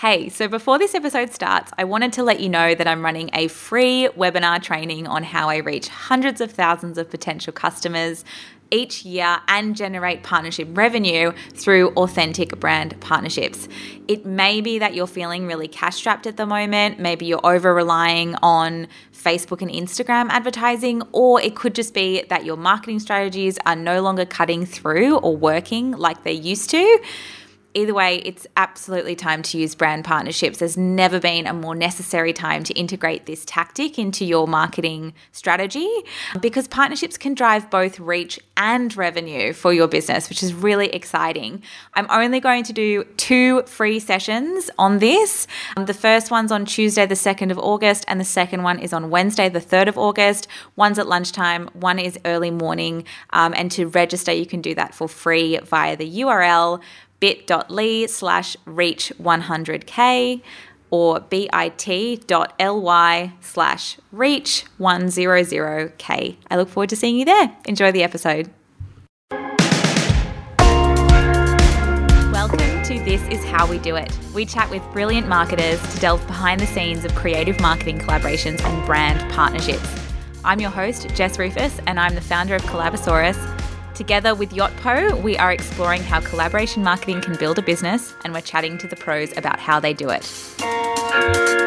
Hey, so before this episode starts, I wanted to let you know that I'm running a free webinar training on how I reach hundreds of thousands of potential customers each year and generate partnership revenue through authentic brand partnerships. It may be that you're feeling really cash strapped at the moment, maybe you're over relying on Facebook and Instagram advertising, or it could just be that your marketing strategies are no longer cutting through or working like they used to either way, it's absolutely time to use brand partnerships. There's never been a more necessary time to integrate this tactic into your marketing strategy because partnerships can drive both reach and revenue for your business, which is really exciting. I'm only going to do two free sessions on this. The first one's on Tuesday, the 2nd of August, and the second one is on Wednesday, the 3rd of August. One's at lunchtime, one is early morning. Um, and to register, you can do that for free via the URL bit.ly slash reach 100k or bit.ly slash reach 100k. I look forward to seeing you there. Enjoy the episode. Welcome to This Is How We Do It. We chat with brilliant marketers to delve behind the scenes of creative marketing collaborations and brand partnerships. I'm your host, Jess Ruhfus, and I'm the founder of Collabosaurus Together with Yotpo, we are exploring how collaboration marketing can build a business, and we're chatting to the pros about how they do it.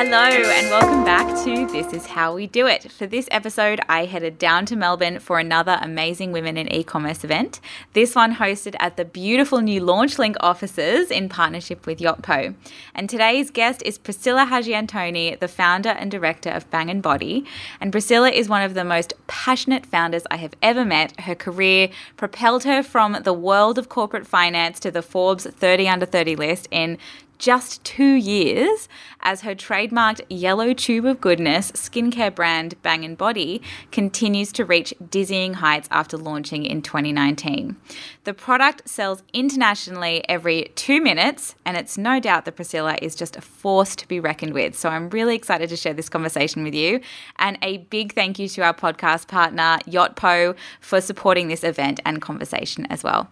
Hello, and welcome back to This Is How We Do It. For this episode, I headed down to Melbourne for another Amazing Women in E commerce event. This one hosted at the beautiful new LaunchLink offices in partnership with Yotpo. And today's guest is Priscilla Hajiantoni, the founder and director of Bangn Body. And Priscilla is one of the most passionate founders I have ever met. Her career propelled her from the world of corporate finance to the Forbes 30 under 30 list in just two years as her trademarked yellow tube of goodness skincare brand Bangn Body continues to reach dizzying heights after launching in 2019. The product sells internationally every two minutes, and it's no doubt that Priscilla is just a force to be reckoned with. So I'm really excited to share this conversation with you. And a big thank you to our podcast partner, Yotpo, for supporting this event and conversation as well.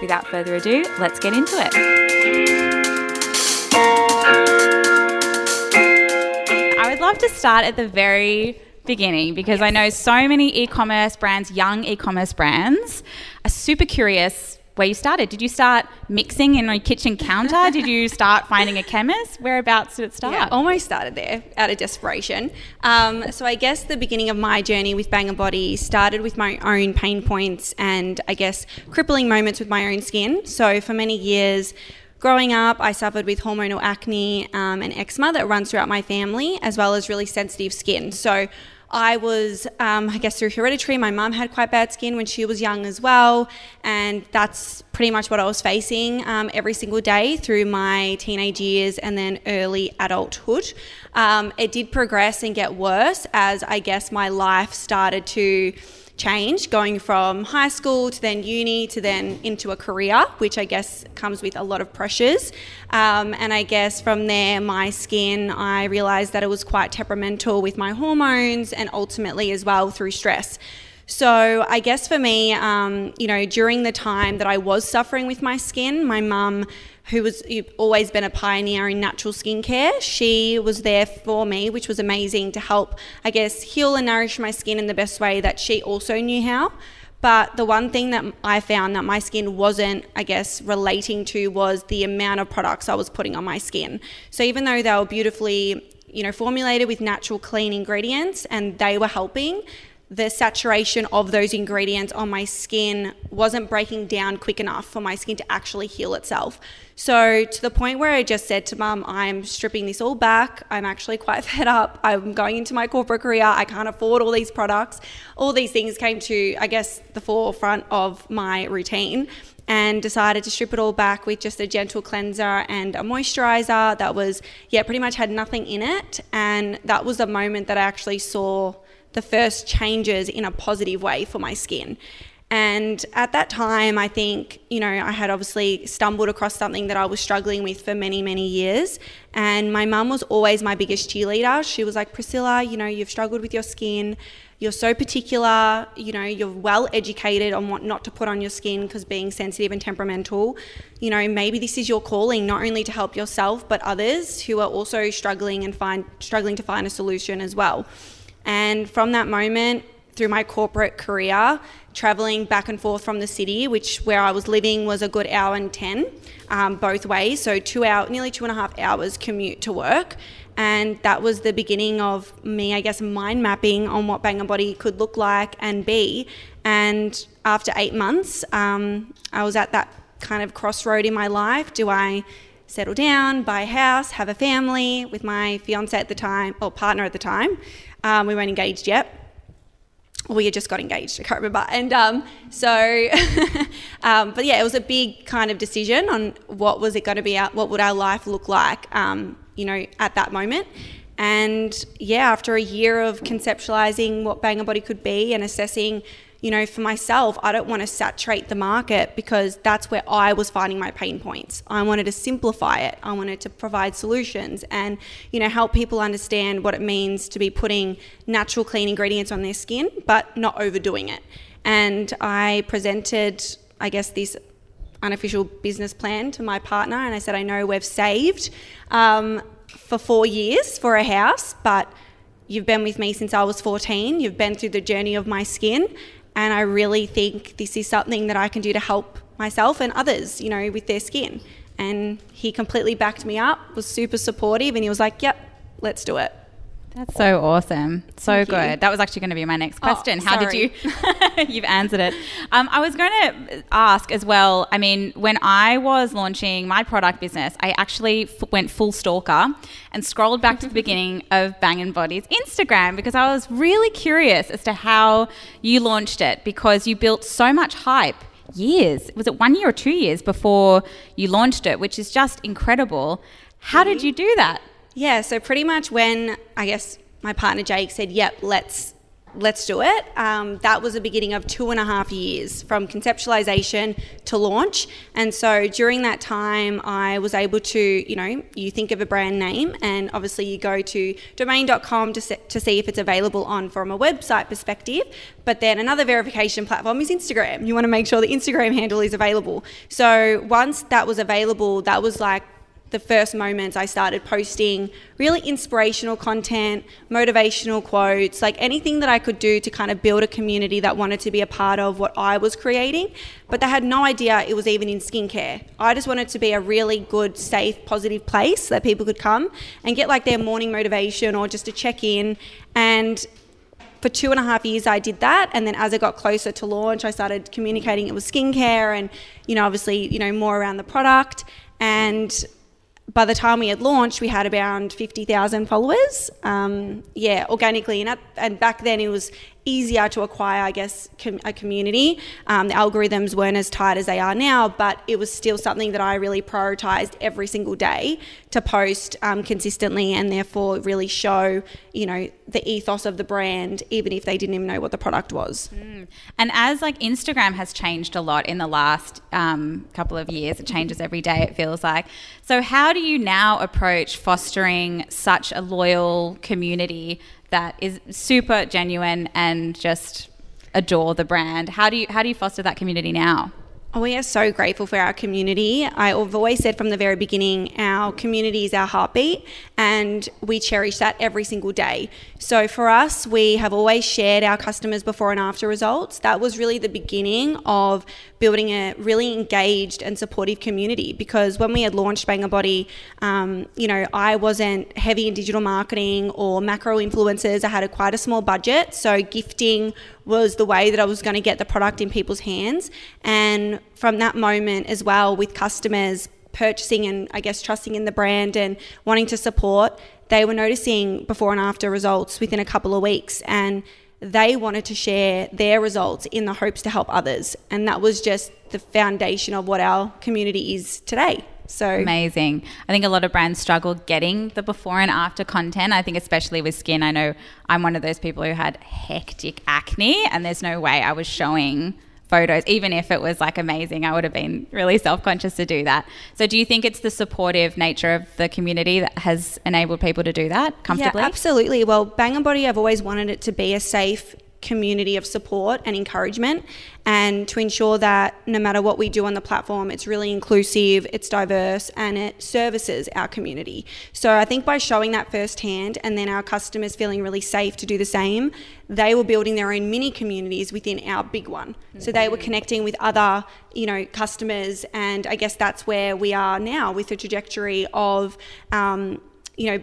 Without further ado, let's get into it. I would love to start at the very beginning because I know so many e commerce brands, young e commerce brands, are super curious where you started. Did you start mixing in a kitchen counter? did you start finding a chemist? Whereabouts did it start? Yeah, almost started there out of desperation. Um, so I guess the beginning of my journey with Bangn Body started with my own pain points and I guess crippling moments with my own skin. So for many years, Growing up, I suffered with hormonal acne um, and eczema that runs throughout my family, as well as really sensitive skin. So I was, um, I guess, through hereditary. My mum had quite bad skin when she was young as well, and that's pretty much what I was facing um, every single day through my teenage years and then early adulthood. Um, it did progress and get worse as I guess my life started to change going from high school to then uni to then into a career, which I guess comes with a lot of pressures. Um, and I guess from there, my skin, I realized that it was quite temperamental with my hormones and ultimately as well through stress. So I guess for me, um, you know, during the time that I was suffering with my skin, my mum who was always been a pioneer in natural skincare. She was there for me, which was amazing to help, I guess, heal and nourish my skin in the best way that she also knew how. But the one thing that I found that my skin wasn't, I guess, relating to was the amount of products I was putting on my skin. So even though they were beautifully, you know, formulated with natural clean ingredients and they were helping, the saturation of those ingredients on my skin wasn't breaking down quick enough for my skin to actually heal itself. So, to the point where I just said to mum, I'm stripping this all back. I'm actually quite fed up. I'm going into my corporate career. I can't afford all these products. All these things came to, I guess, the forefront of my routine and decided to strip it all back with just a gentle cleanser and a moisturizer that was, yeah, pretty much had nothing in it. And that was the moment that I actually saw the first changes in a positive way for my skin. And at that time, I think, you know, I had obviously stumbled across something that I was struggling with for many, many years. And my mum was always my biggest cheerleader. She was like, Priscilla, you know, you've struggled with your skin. you're so particular, you know, you're well educated on what not to put on your skin because being sensitive and temperamental, you know, maybe this is your calling not only to help yourself but others who are also struggling and find struggling to find a solution as well. And from that moment through my corporate career, traveling back and forth from the city, which where I was living was a good hour and 10 um, both ways. So two hour, nearly two and a half hours commute to work and that was the beginning of me, I guess, mind mapping on what Bangn Body could look like and be. And after eight months, um, I was at that kind of crossroad in my life. Do I settle down, buy a house, have a family with my fiance at the time, or partner at the time? Um, we weren't engaged yet. We had just got engaged, I can't remember. And um, so, um, but yeah, it was a big kind of decision on what was it going to be, what would our life look like um, you know, at that moment. And yeah, after a year of conceptualizing what Bangn Body could be and assessing, you know, for myself, I don't want to saturate the market because that's where I was finding my pain points. I wanted to simplify it. I wanted to provide solutions and, you know, help people understand what it means to be putting natural clean ingredients on their skin, but not overdoing it. And I presented, I guess, this unofficial business plan to my partner, and I said, I know we've saved um, for four years for a house, but you've been with me since I was 14. You've been through the journey of my skin, and I really think this is something that I can do to help myself and others, you know, with their skin. And he completely backed me up, was super supportive, and he was like, Yep, let's do it. That's so awesome. So Thank good. You. That was actually going to be my next oh, question. Oh, How did you? you've answered it. Um, I was going to ask as well. I mean, when I was launching my product business, I actually f- went full stalker and scrolled back to the beginning of Bangn Body's Instagram because I was really curious as to how you launched it because you built so much hype years. Was it one year or two years before you launched it, which is just incredible. How did you do that? Yeah, so pretty much when I guess my partner Jake said, "Yep, let's let's do it." Um, that was the beginning of two and a half years from conceptualization to launch. And so during that time, I was able to, you know, you think of a brand name, and obviously you go to domain.com to se- to see if it's available on from a website perspective. But then another verification platform is Instagram. You want to make sure the Instagram handle is available. So once that was available, that was like the first moments I started posting really inspirational content, motivational quotes, like anything that I could do to kind of build a community that wanted to be a part of what I was creating. But they had no idea it was even in skincare. I just wanted to be a really good, safe, positive place that people could come and get like their morning motivation or just to check in. And for two and a half years I did that and then as I got closer to launch I started communicating it was skincare and you know obviously you know more around the product and by the time we had launched, we had around 50,000 followers. Um, yeah, organically. And, at, and back then it was easier to acquire, I guess, com- a community. Um, the algorithms weren't as tight as they are now, but it was still something that I really prioritized every single day to post um, consistently and therefore really show, you know, the ethos of the brand, even if they didn't even know what the product was. Mm. And as like Instagram has changed a lot in the last um, couple of years, it changes every day, it feels like. So, how do you now approach fostering such a loyal community? That is super genuine and just adore the brand. How do you how do you foster that community now? We are so grateful for our community. I've always said from the very beginning, our community is our heartbeat, and we cherish that every single day. So for us, we have always shared our customers before and after results. That was really the beginning of building a really engaged and supportive community because when we had launched Bangn Body, um, you know, I wasn't heavy in digital marketing or macro influencers. I had a quite a small budget, so gifting was the way that I was going to get the product in people's hands. And from that moment as well, with customers purchasing and I guess trusting in the brand and wanting to support, they were noticing before and after results within a couple of weeks. And they wanted to share their results in the hopes to help others. And that was just the foundation of what our community is today. So amazing. I think a lot of brands struggle getting the before and after content. I think especially with skin. I know I'm one of those people who had hectic acne and there's no way I was showing photos even if it was like amazing i would have been really self-conscious to do that. So do you think it's the supportive nature of the community that has enabled people to do that comfortably? yeah absolutely. Well Bangn Body i've always wanted it to be a safe community of support and encouragement and to ensure that no matter what we do on the platform it's really inclusive it's diverse and it services our community. So i think by showing that firsthand and then our customers feeling really safe to do the same they were building their own mini communities within our big one. So they were connecting with other you know customers and i guess that's where we are now with the trajectory of um, you know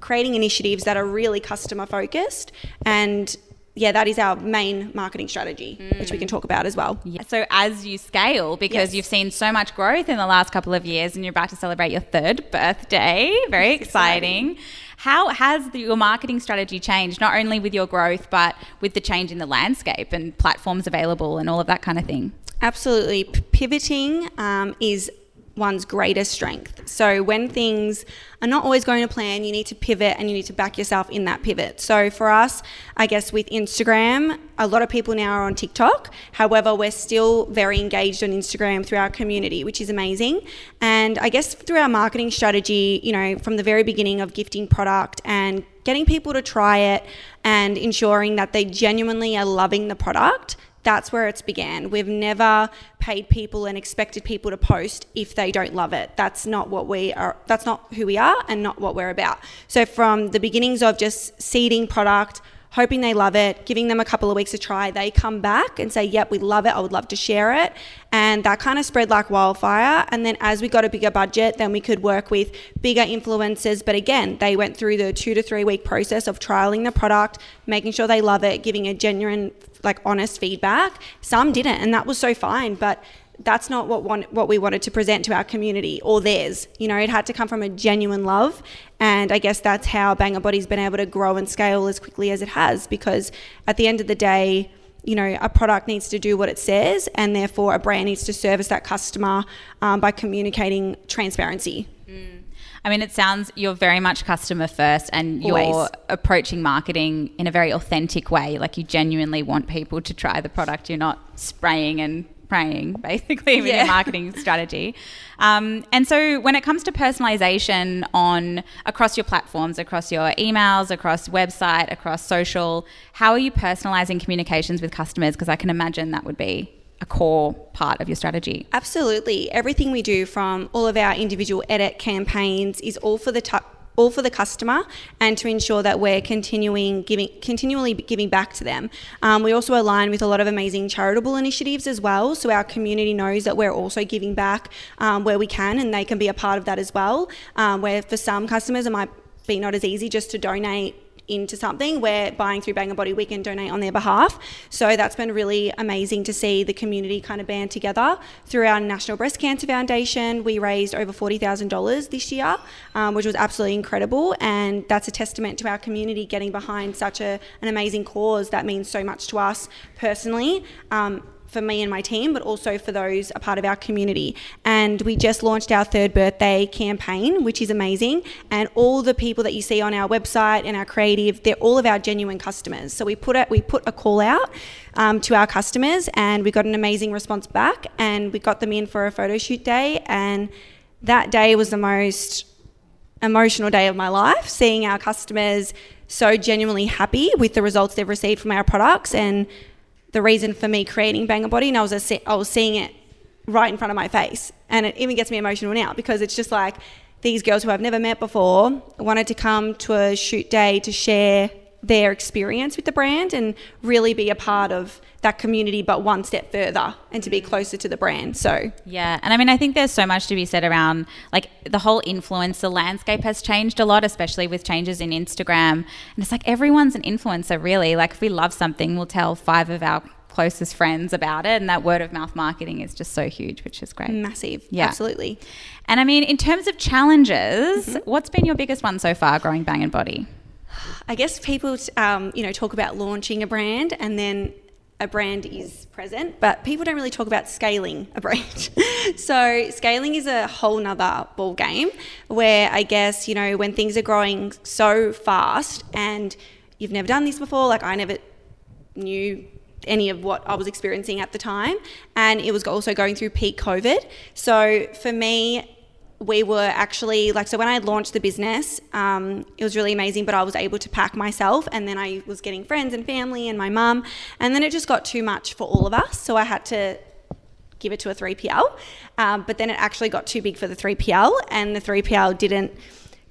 creating initiatives that are really customer focused and yeah, that is our main marketing strategy, mm. which we can talk about as well. Yeah. So, as you scale, because yes. you've seen so much growth in the last couple of years and you're about to celebrate your third birthday, very exciting. exciting. How has the, your marketing strategy changed, not only with your growth, but with the change in the landscape and platforms available and all of that kind of thing? Absolutely. P- pivoting um, is one's greatest strength. So when things are not always going to plan, you need to pivot and you need to back yourself in that pivot. So for us, I guess with Instagram, a lot of people now are on TikTok. However, we're still very engaged on Instagram through our community, which is amazing. And I guess through our marketing strategy, you know, from the very beginning of gifting product and getting people to try it and ensuring that they genuinely are loving the product that's where it's began. We've never paid people and expected people to post if they don't love it. That's not what we are that's not who we are and not what we're about. So from the beginnings of just seeding product, hoping they love it, giving them a couple of weeks to try. They come back and say, Yep, we love it. I would love to share it. And that kind of spread like wildfire. And then as we got a bigger budget, then we could work with bigger influencers. But again, they went through the two to three week process of trialing the product, making sure they love it, giving a genuine, like honest feedback. Some didn't, and that was so fine. But that's not what what we wanted to present to our community or theirs. You know, it had to come from a genuine love, and I guess that's how Bangn Body's been able to grow and scale as quickly as it has. Because at the end of the day, you know, a product needs to do what it says, and therefore a brand needs to service that customer um, by communicating transparency. Mm. I mean, it sounds you're very much customer first and you're approaching marketing in a very authentic way. Like you genuinely want people to try the product. You're not spraying and praying basically with yeah. your marketing strategy. Um, and so when it comes to personalization on across your platforms, across your emails, across website, across social, how are you personalizing communications with customers? Because I can imagine that would be a core part of your strategy. Absolutely. Everything we do from all of our individual edit campaigns is all for the top all for the customer and to ensure that we're continuing giving continually giving back to them. Um, we also align with a lot of amazing charitable initiatives as well, so our community knows that we're also giving back um, where we can, and they can be a part of that as well. Um, where for some customers it might be not as easy just to donate into something, we're buying through Bangn Body, we can donate on their behalf. So that's been really amazing to see the community kind of band together. Through our National Breast Cancer Foundation, we raised over $40,000 this year, um, which was absolutely incredible. And that's a testament to our community getting behind such a, an amazing cause that means so much to us personally. Um, for me and my team, but also for those a part of our community. And we just launched our third birthday campaign, which is amazing. And all the people that you see on our website and our creative, they're all of our genuine customers. So we put it, we put a call out um, to our customers, and we got an amazing response back. And we got them in for a photo shoot day, and that day was the most emotional day of my life, seeing our customers so genuinely happy with the results they've received from our products and the reason for me creating Bangn Body, and I was I was seeing it right in front of my face, and it even gets me emotional now because it's just like these girls who I've never met before wanted to come to a shoot day to share their experience with the brand and really be a part of that community, but one step further and to be closer to the brand. So, yeah. And I mean, I think there's so much to be said around like the whole influencer landscape has changed a lot, especially with changes in Instagram. And it's like everyone's an influencer, really. Like, if we love something, we'll tell five of our closest friends about it and that word of mouth marketing is just so huge which is great massive yeah absolutely and i mean in terms of challenges mm-hmm. what's been your biggest one so far growing Bangn Body I guess people, um, you know, talk about launching a brand and then a brand is present, but people don't really talk about scaling a brand. so scaling is a whole nother ball game where I guess, you know, when things are growing so fast and you've never done this before, like I never knew any of what I was experiencing at the time. And it was also going through peak COVID. So for me, we were actually like so when I launched the business, um, it was really amazing. But I was able to pack myself, and then I was getting friends and family and my mum, and then it just got too much for all of us. So I had to give it to a 3PL. Um, but then it actually got too big for the 3PL, and the 3PL didn't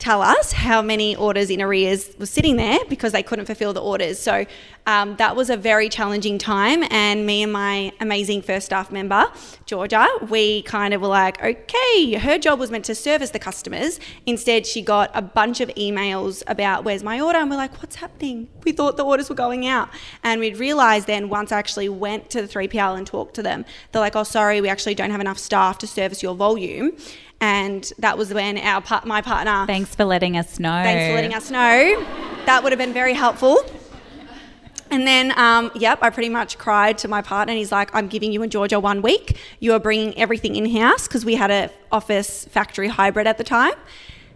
tell us how many orders in arrears was sitting there because they couldn't fulfill the orders. So um, that was a very challenging time. And me and my amazing first staff member, Georgia, we kind of were like, okay, her job was meant to service the customers. Instead, she got a bunch of emails about where's my order. And we're like, what's happening? We thought the orders were going out. And we'd realized then once I actually went to the 3PL and talked to them, they're like, oh, sorry, we actually don't have enough staff to service your volume and that was when our my partner. Thanks for letting us know. Thanks for letting us know. That would have been very helpful. And then, um, yep, I pretty much cried to my partner, and he's like, "I'm giving you and Georgia one week. You are bringing everything in house because we had a office factory hybrid at the time."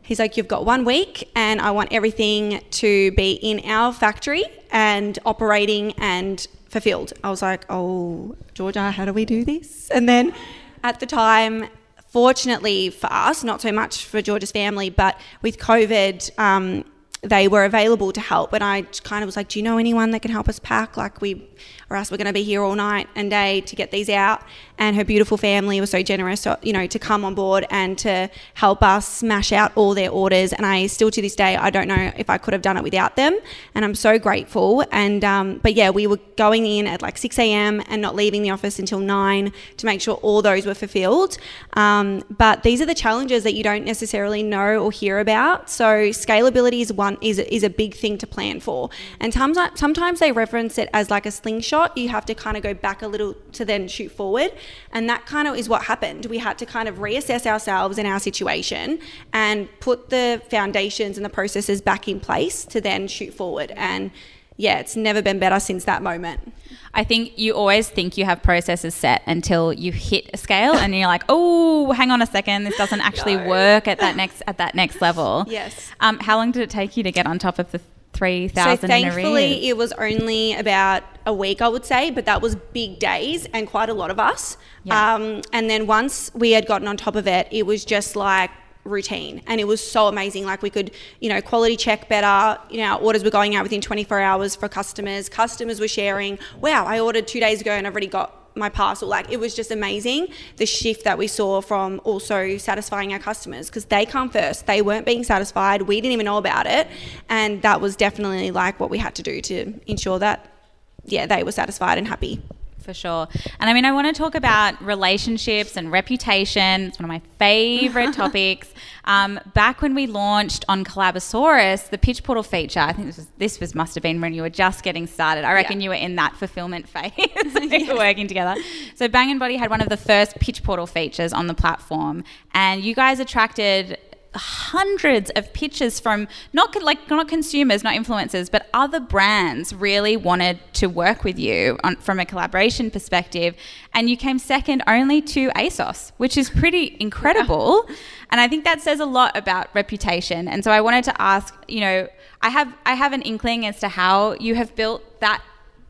He's like, "You've got one week, and I want everything to be in our factory and operating and fulfilled." I was like, "Oh, Georgia, how do we do this?" And then, at the time, fortunately for us, not so much for George's family, but with COVID, um, they were available to help. And I kind of was like, Do you know anyone that can help us pack? Like, we or else we're going to be here all night and day to get these out. And her beautiful family was so generous, you know, to come on board and to help us smash out all their orders. And I still to this day, I don't know if I could have done it without them. And I'm so grateful. And um, but yeah, we were going in at like 6 a.m. and not leaving the office until nine to make sure all those were fulfilled. Um, but these are the challenges that you don't necessarily know or hear about. So scalability is one is is a big thing to plan for. And sometimes sometimes they reference it as like a slingshot you have to kind of go back a little to then shoot forward. And that kind of is what happened. We had to kind of reassess ourselves and our situation and put the foundations and the processes back in place to then shoot forward. And yeah, it's never been better since that moment. I think you always think you have processes set until you hit a scale and you're like, oh, hang on a second, this doesn't actually no. work at that next at that next level. Yes. Um, how long did it take you to get on top of the 3,000 So thankfully, it was only about a week, I would say, but that was big days and quite a lot of us. Yeah. Um, and then once we had gotten on top of it, it was just like routine and it was so amazing like we could you know quality check better you know our orders were going out within 24 hours for customers customers were sharing wow i ordered two days ago and i've already got my parcel. Like it was just amazing the shift that we saw from also satisfying our customers because they come first. They weren't being satisfied. We didn't even know about it. And that was definitely like what we had to do to ensure that, yeah, they were satisfied and happy for sure. And I mean, I want to talk about relationships and reputation. It's one of my favorite topics. Um, back when we launched on Collabosaurus, the pitch portal feature, I think this was this was must have been when you were just getting started. I reckon yeah. you were in that fulfillment phase. we were working together. So Bangn Body had one of the first pitch portal features on the platform, and you guys attracted hundreds of pitches from not like not consumers, not influencers, but other brands really wanted to work with you on, from a collaboration perspective, and you came second only to ASOS, which is pretty incredible. Yeah. And I think that says a lot about reputation. And so I wanted to ask, you know, I have I have an inkling as to how you have built that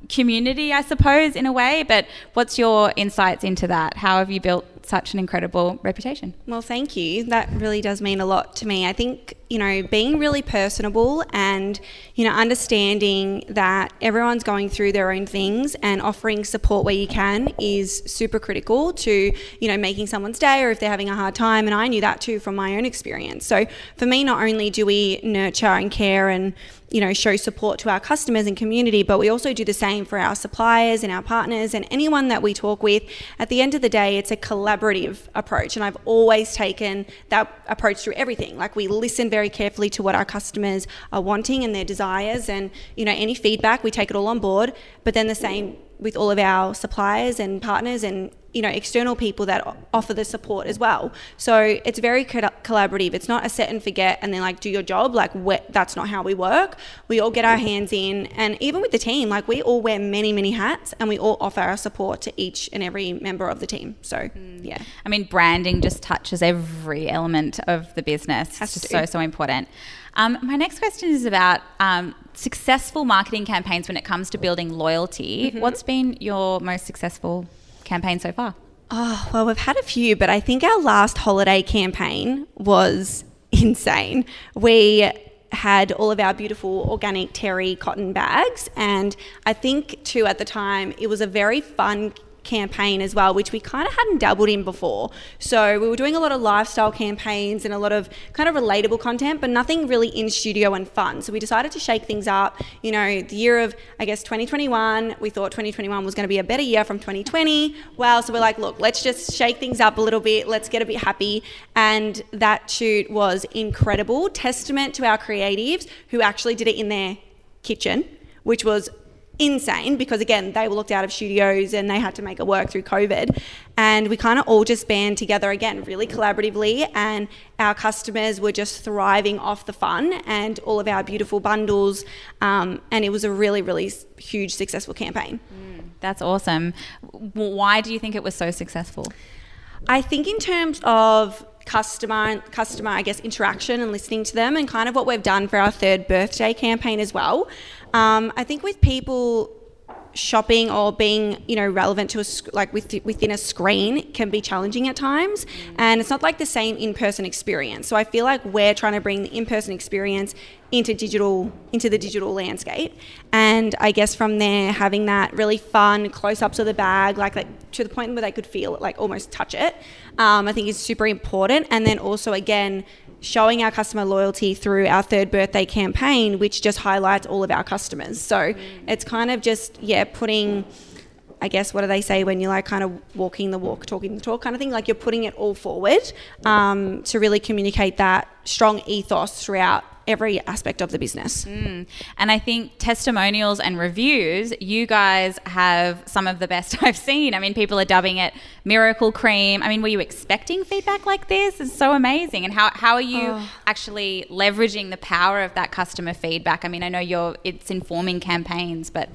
community, I suppose, in a way. But what's your insights into that? How have you built such an incredible reputation. Well, thank you. That really does mean a lot to me. I think, you know, being really personable and, you know, understanding that everyone's going through their own things and offering support where you can is super critical to, you know, making someone's day or if they're having a hard time. And I knew that too from my own experience. So for me, not only do we nurture and care and, you know, show support to our customers and community, but we also do the same for our suppliers and our partners and anyone that we talk with. At the end of the day, it's a collaborative approach. And I've always taken that approach through everything. Like we listen very carefully to what our customers are wanting and their desires and, you know, any feedback, we take it all on board. But then the same with all of our suppliers and partners and you know external people that offer the support as well. So it's very co- collaborative. It's not a set and forget and then like do your job. Like that's not how we work. We all get our hands in. And even with the team like we all wear many many hats and we all offer our support to each and every member of the team. So mm. yeah. I mean branding just touches every element of the business. Has it's just so so important. Um, my next question is about um, successful marketing campaigns when it comes to building loyalty. Mm-hmm. What's been your most successful campaign so far? Oh, well, we've had a few, but I think our last holiday campaign was insane. We had all of our beautiful organic terry cotton bags, and I think too at the time it was a very fun campaign as well, which we kind of hadn't dabbled in before. So we were doing a lot of lifestyle campaigns and a lot of kind of relatable content, but nothing really in studio and fun. So we decided to shake things up. You know, the year of, I guess, 2021, we thought 2021 was going to be a better year from 2020. Well, so we're like, look, let's just shake things up a little bit. Let's get a bit happy. And that shoot was incredible. Testament to our creatives who actually did it in their kitchen, which was insane because again they were looked out of studios and they had to make it work through covid. And we kind of all just band together again really collaboratively and our customers were just thriving off the fun and all of our beautiful bundles um, and it was a really really huge successful campaign. Mm, that's awesome. Why do you think it was so successful? I think in terms of customer customer I guess interaction and listening to them and kind of what we've done for our third birthday campaign as well. Um, I think with people shopping or being you know relevant to a like with, within a screen can be challenging at times. Mm. and it's not like the same in-person experience. So i feel like we're trying to bring the in-person experience into digital into the digital landscape. And i guess from there having that really fun close-ups of the bag like, like to the point where they could feel it like almost touch it um, i think is super important. And then also again showing our customer loyalty through our third birthday campaign which just highlights all of our customers so it's kind of just yeah putting I guess what do they say when you're like kind of walking the walk, talking the talk kind of thing? Like you're putting it all forward um, to really communicate that strong ethos throughout every aspect of the business. Mm. And I think testimonials and reviews, you guys have some of the best I've seen. I mean, people are dubbing it miracle cream. I mean, were you expecting feedback like this? It's so amazing. And how, how are you oh. actually leveraging the power of that customer feedback? I mean, I know you're it's informing campaigns, but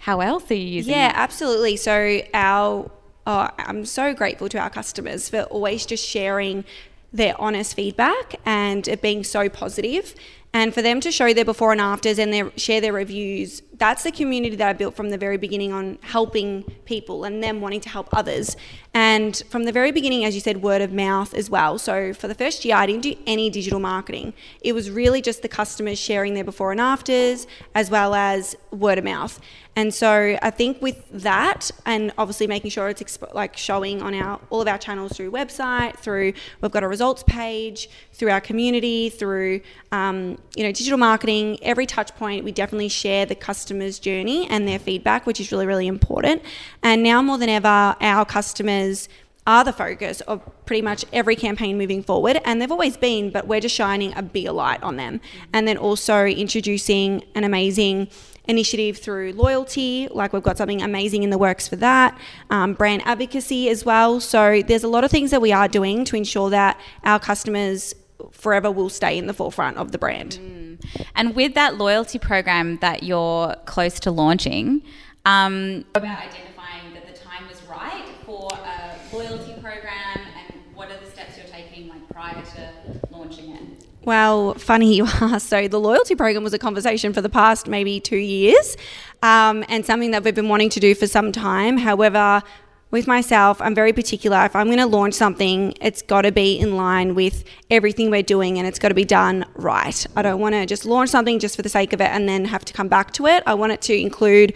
how else are you using Yeah, it? absolutely. So our oh, I'm so grateful to our customers for always just sharing their honest feedback and it being so positive. And for them to show their before and afters and their, share their reviews that's the community that i built from the very beginning on helping people and them wanting to help others. And from the very beginning as you said word of mouth as well. So for the first year i didn't do any digital marketing. It was really just the customers sharing their before and afters as well as word of mouth. And so I think with that, and obviously making sure it's like showing on our all of our channels through website, through we've got a results page, through our community, through um, you know digital marketing. Every touch point, we definitely share the customer's journey and their feedback, which is really really important. And now more than ever, our customers are the focus of pretty much every campaign moving forward and they've always been but we're just shining a bigger light on them and then also introducing an amazing initiative through loyalty, like we've got something amazing in the works for that, um, brand advocacy as well. So there's a lot of things that we are doing to ensure that our customers forever will stay in the forefront of the brand. Mm. And with that loyalty program that you're close to launching, um, about identifying that the time was right for a loyalty program and what are the steps you're taking like prior to launching it? Well, funny you are. So, the loyalty program was a conversation for the past maybe two years um, and something that we've been wanting to do for some time. However, with myself, I'm very particular. If I'm going to launch something, it's got to be in line with everything we're doing and it's got to be done right. I don't want to just launch something just for the sake of it and then have to come back to it. I want it to include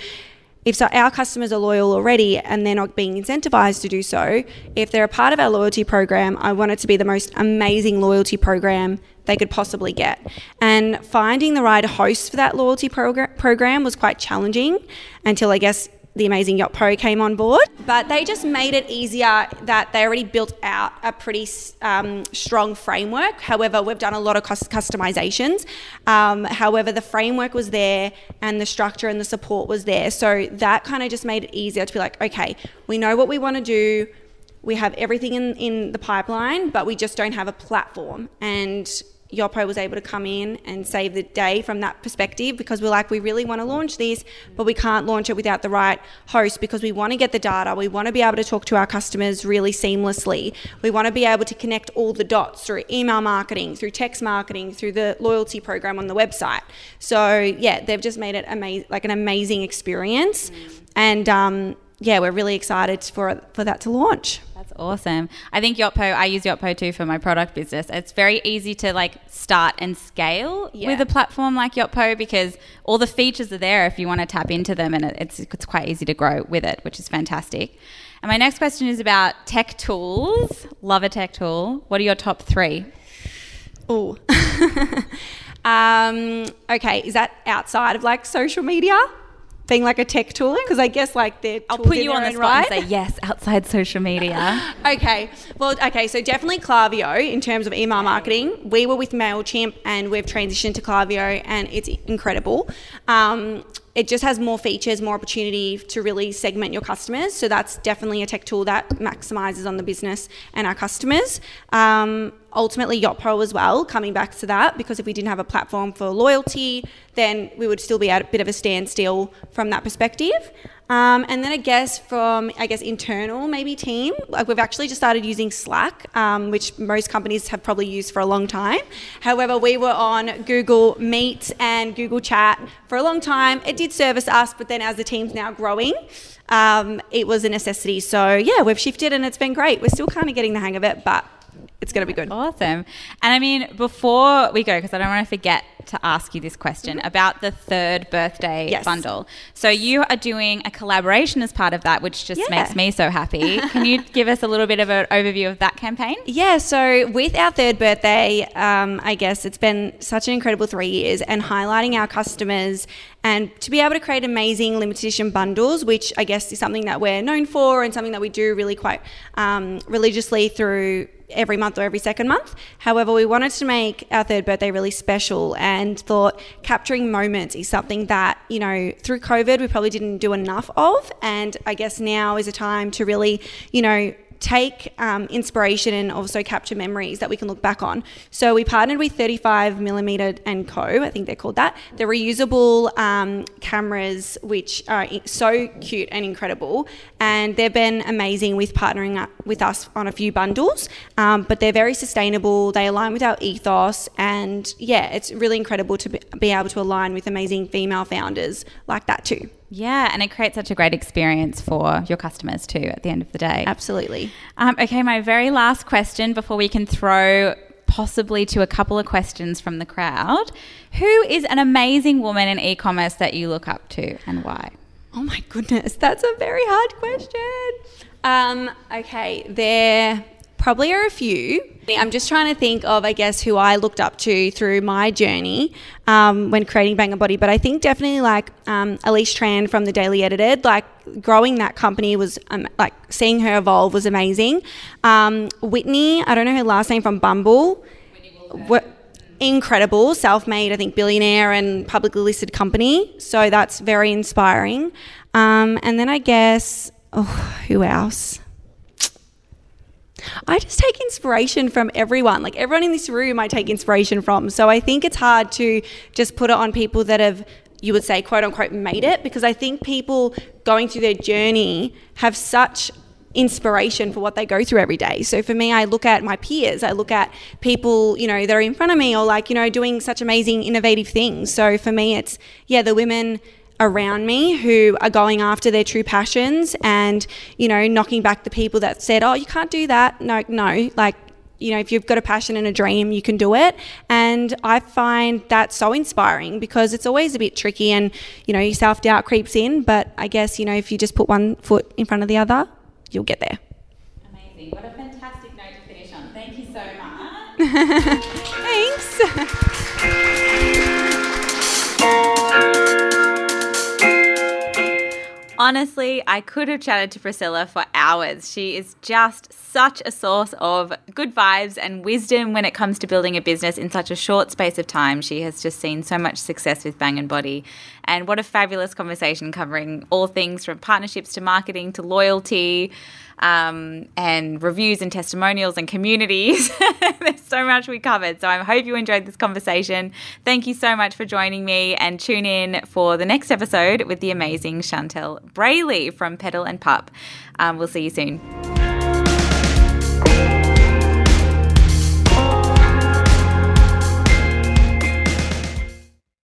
if so our customers are loyal already and they're not being incentivized to do so, if they're a part of our loyalty program, I want it to be the most amazing loyalty program they could possibly get. And finding the right host for that loyalty progr- program was quite challenging until I guess the amazing Yotpo came on board. But they just made it easier that they already built out a pretty um, strong framework. However, we've done a lot of customizations. Um, however, the framework was there and the structure and the support was there. So that kind of just made it easier to be like, okay, we know what we want to do. We have everything in, in the pipeline, but we just don't have a platform. And Pro was able to come in and save the day from that perspective because we're like, we really want to launch this, but we can't launch it without the right host because we want to get the data. We want to be able to talk to our customers really seamlessly. We want to be able to connect all the dots through email marketing, through text marketing, through the loyalty program on the website. So yeah, they've just made it amazing, like an amazing experience. And um, yeah, we're really excited for for that to launch. That's awesome. I think Yotpo, I use Yotpo too for my product business. It's very easy to like start and scale Yeah. with a platform like Yotpo because all the features are there if you want to tap into them and it's, it's quite easy to grow with it, which is fantastic. And my next question is about tech tools. Love a tech tool. What are your top three? Oh. um, okay, is that outside of like social media? Being like a tech tool? Because I guess like they're I'll put you on the spot right. and say yes, outside social media. Okay. Well, okay. So definitely Klaviyo in terms of email marketing. We were with Mailchimp and we've transitioned to Klaviyo, and it's incredible. Um, it just has more features, more opportunity to really segment your customers. So that's definitely a tech tool that maximizes on the business and our customers. Um, ultimately, Yotpo as well, coming back to that, because if we didn't have a platform for loyalty, then we would still be at a bit of a standstill from that perspective. Um, and then I guess from I guess internal maybe team, like we've actually just started using Slack, um, which most companies have probably used for a long time. However, we were on Google Meet and Google Chat for a long time. It did service us, but then as the team's now growing, um, it was a necessity. So yeah, we've shifted and it's been great. We're still kind of getting the hang of it, but it's going to be good. Awesome. And I mean, before we go, because I don't want to forget to ask you this question about the third birthday Yes. bundle. So you are doing a collaboration as part of that, which just Yeah. makes me so happy. Can you give us a little bit of an overview of that campaign? Yeah, so with our third birthday, um, I guess it's been such an incredible three years and highlighting our customers and to be able to create amazing limited edition bundles, which I guess is something that we're known for and something that we do really quite um, religiously through every month or every second month. However, we wanted to make our third birthday really special and thought capturing moments is something that, you know, through COVID we probably didn't do enough of. And I guess now is a time to really, you know, take um, inspiration and also capture memories that we can look back on. So we partnered with 35 millimeter and Co. I think they're called that. They're reusable um, cameras, which are so cute and incredible, and they've been amazing with partnering up with us on a few bundles. Um, but they're very sustainable. They align with our ethos, and yeah, it's really incredible to be able to align with amazing female founders like that too. Yeah, and it creates such a great experience for your customers too at the end of the day. Absolutely. Um, okay, my very last question before we can throw possibly to a couple of questions from the crowd. Who is an amazing woman in e commerce that you look up to and why? Oh my goodness, that's a very hard question. Um, okay, there probably are a few. I'm just trying to think of, I guess, who I looked up to through my journey um, when creating Bangn Body. But I think definitely like um, Alyce Tran from the Daily Edited, like growing that company was um, like seeing her evolve was amazing. Um, Whitney, I don't know her last name from Bumble. What, incredible, self-made, I think billionaire and publicly listed company. So that's very inspiring. Um, and then I guess, oh, who else? I just take inspiration from everyone. Like everyone in this room, I take inspiration from. So I think it's hard to just put it on people that have, you would say, quote unquote, made it, because I think people going through their journey have such inspiration for what they go through every day. So for me, I look at my peers, I look at people, you know, that are in front of me or like, you know, doing such amazing, innovative things. So for me, it's, yeah, the women around me who are going after their true passions and, you know, knocking back the people that said, oh, you can't do that. No, no. Like, you know, if you've got a passion and a dream, you can do it. And I find that so inspiring because it's always a bit tricky and, you know, your self doubt creeps in. But I guess, you know, if you just put one foot in front of the other, you'll get there. Amazing. What a fantastic note to finish on. Thank you so much. Thanks. Honestly, I could have chatted to Priscilla for hours. She is just such a source of good vibes and wisdom when it comes to building a business in such a short space of time. She has just seen so much success with Bangn Body. And what a fabulous conversation covering all things from partnerships to marketing to loyalty um, and reviews and testimonials and communities. There's so much we covered. So I hope you enjoyed this conversation. Thank you so much for joining me and tune in for the next episode with the amazing Chantel Brayley from Pedal and Pup. Um, we'll see you soon.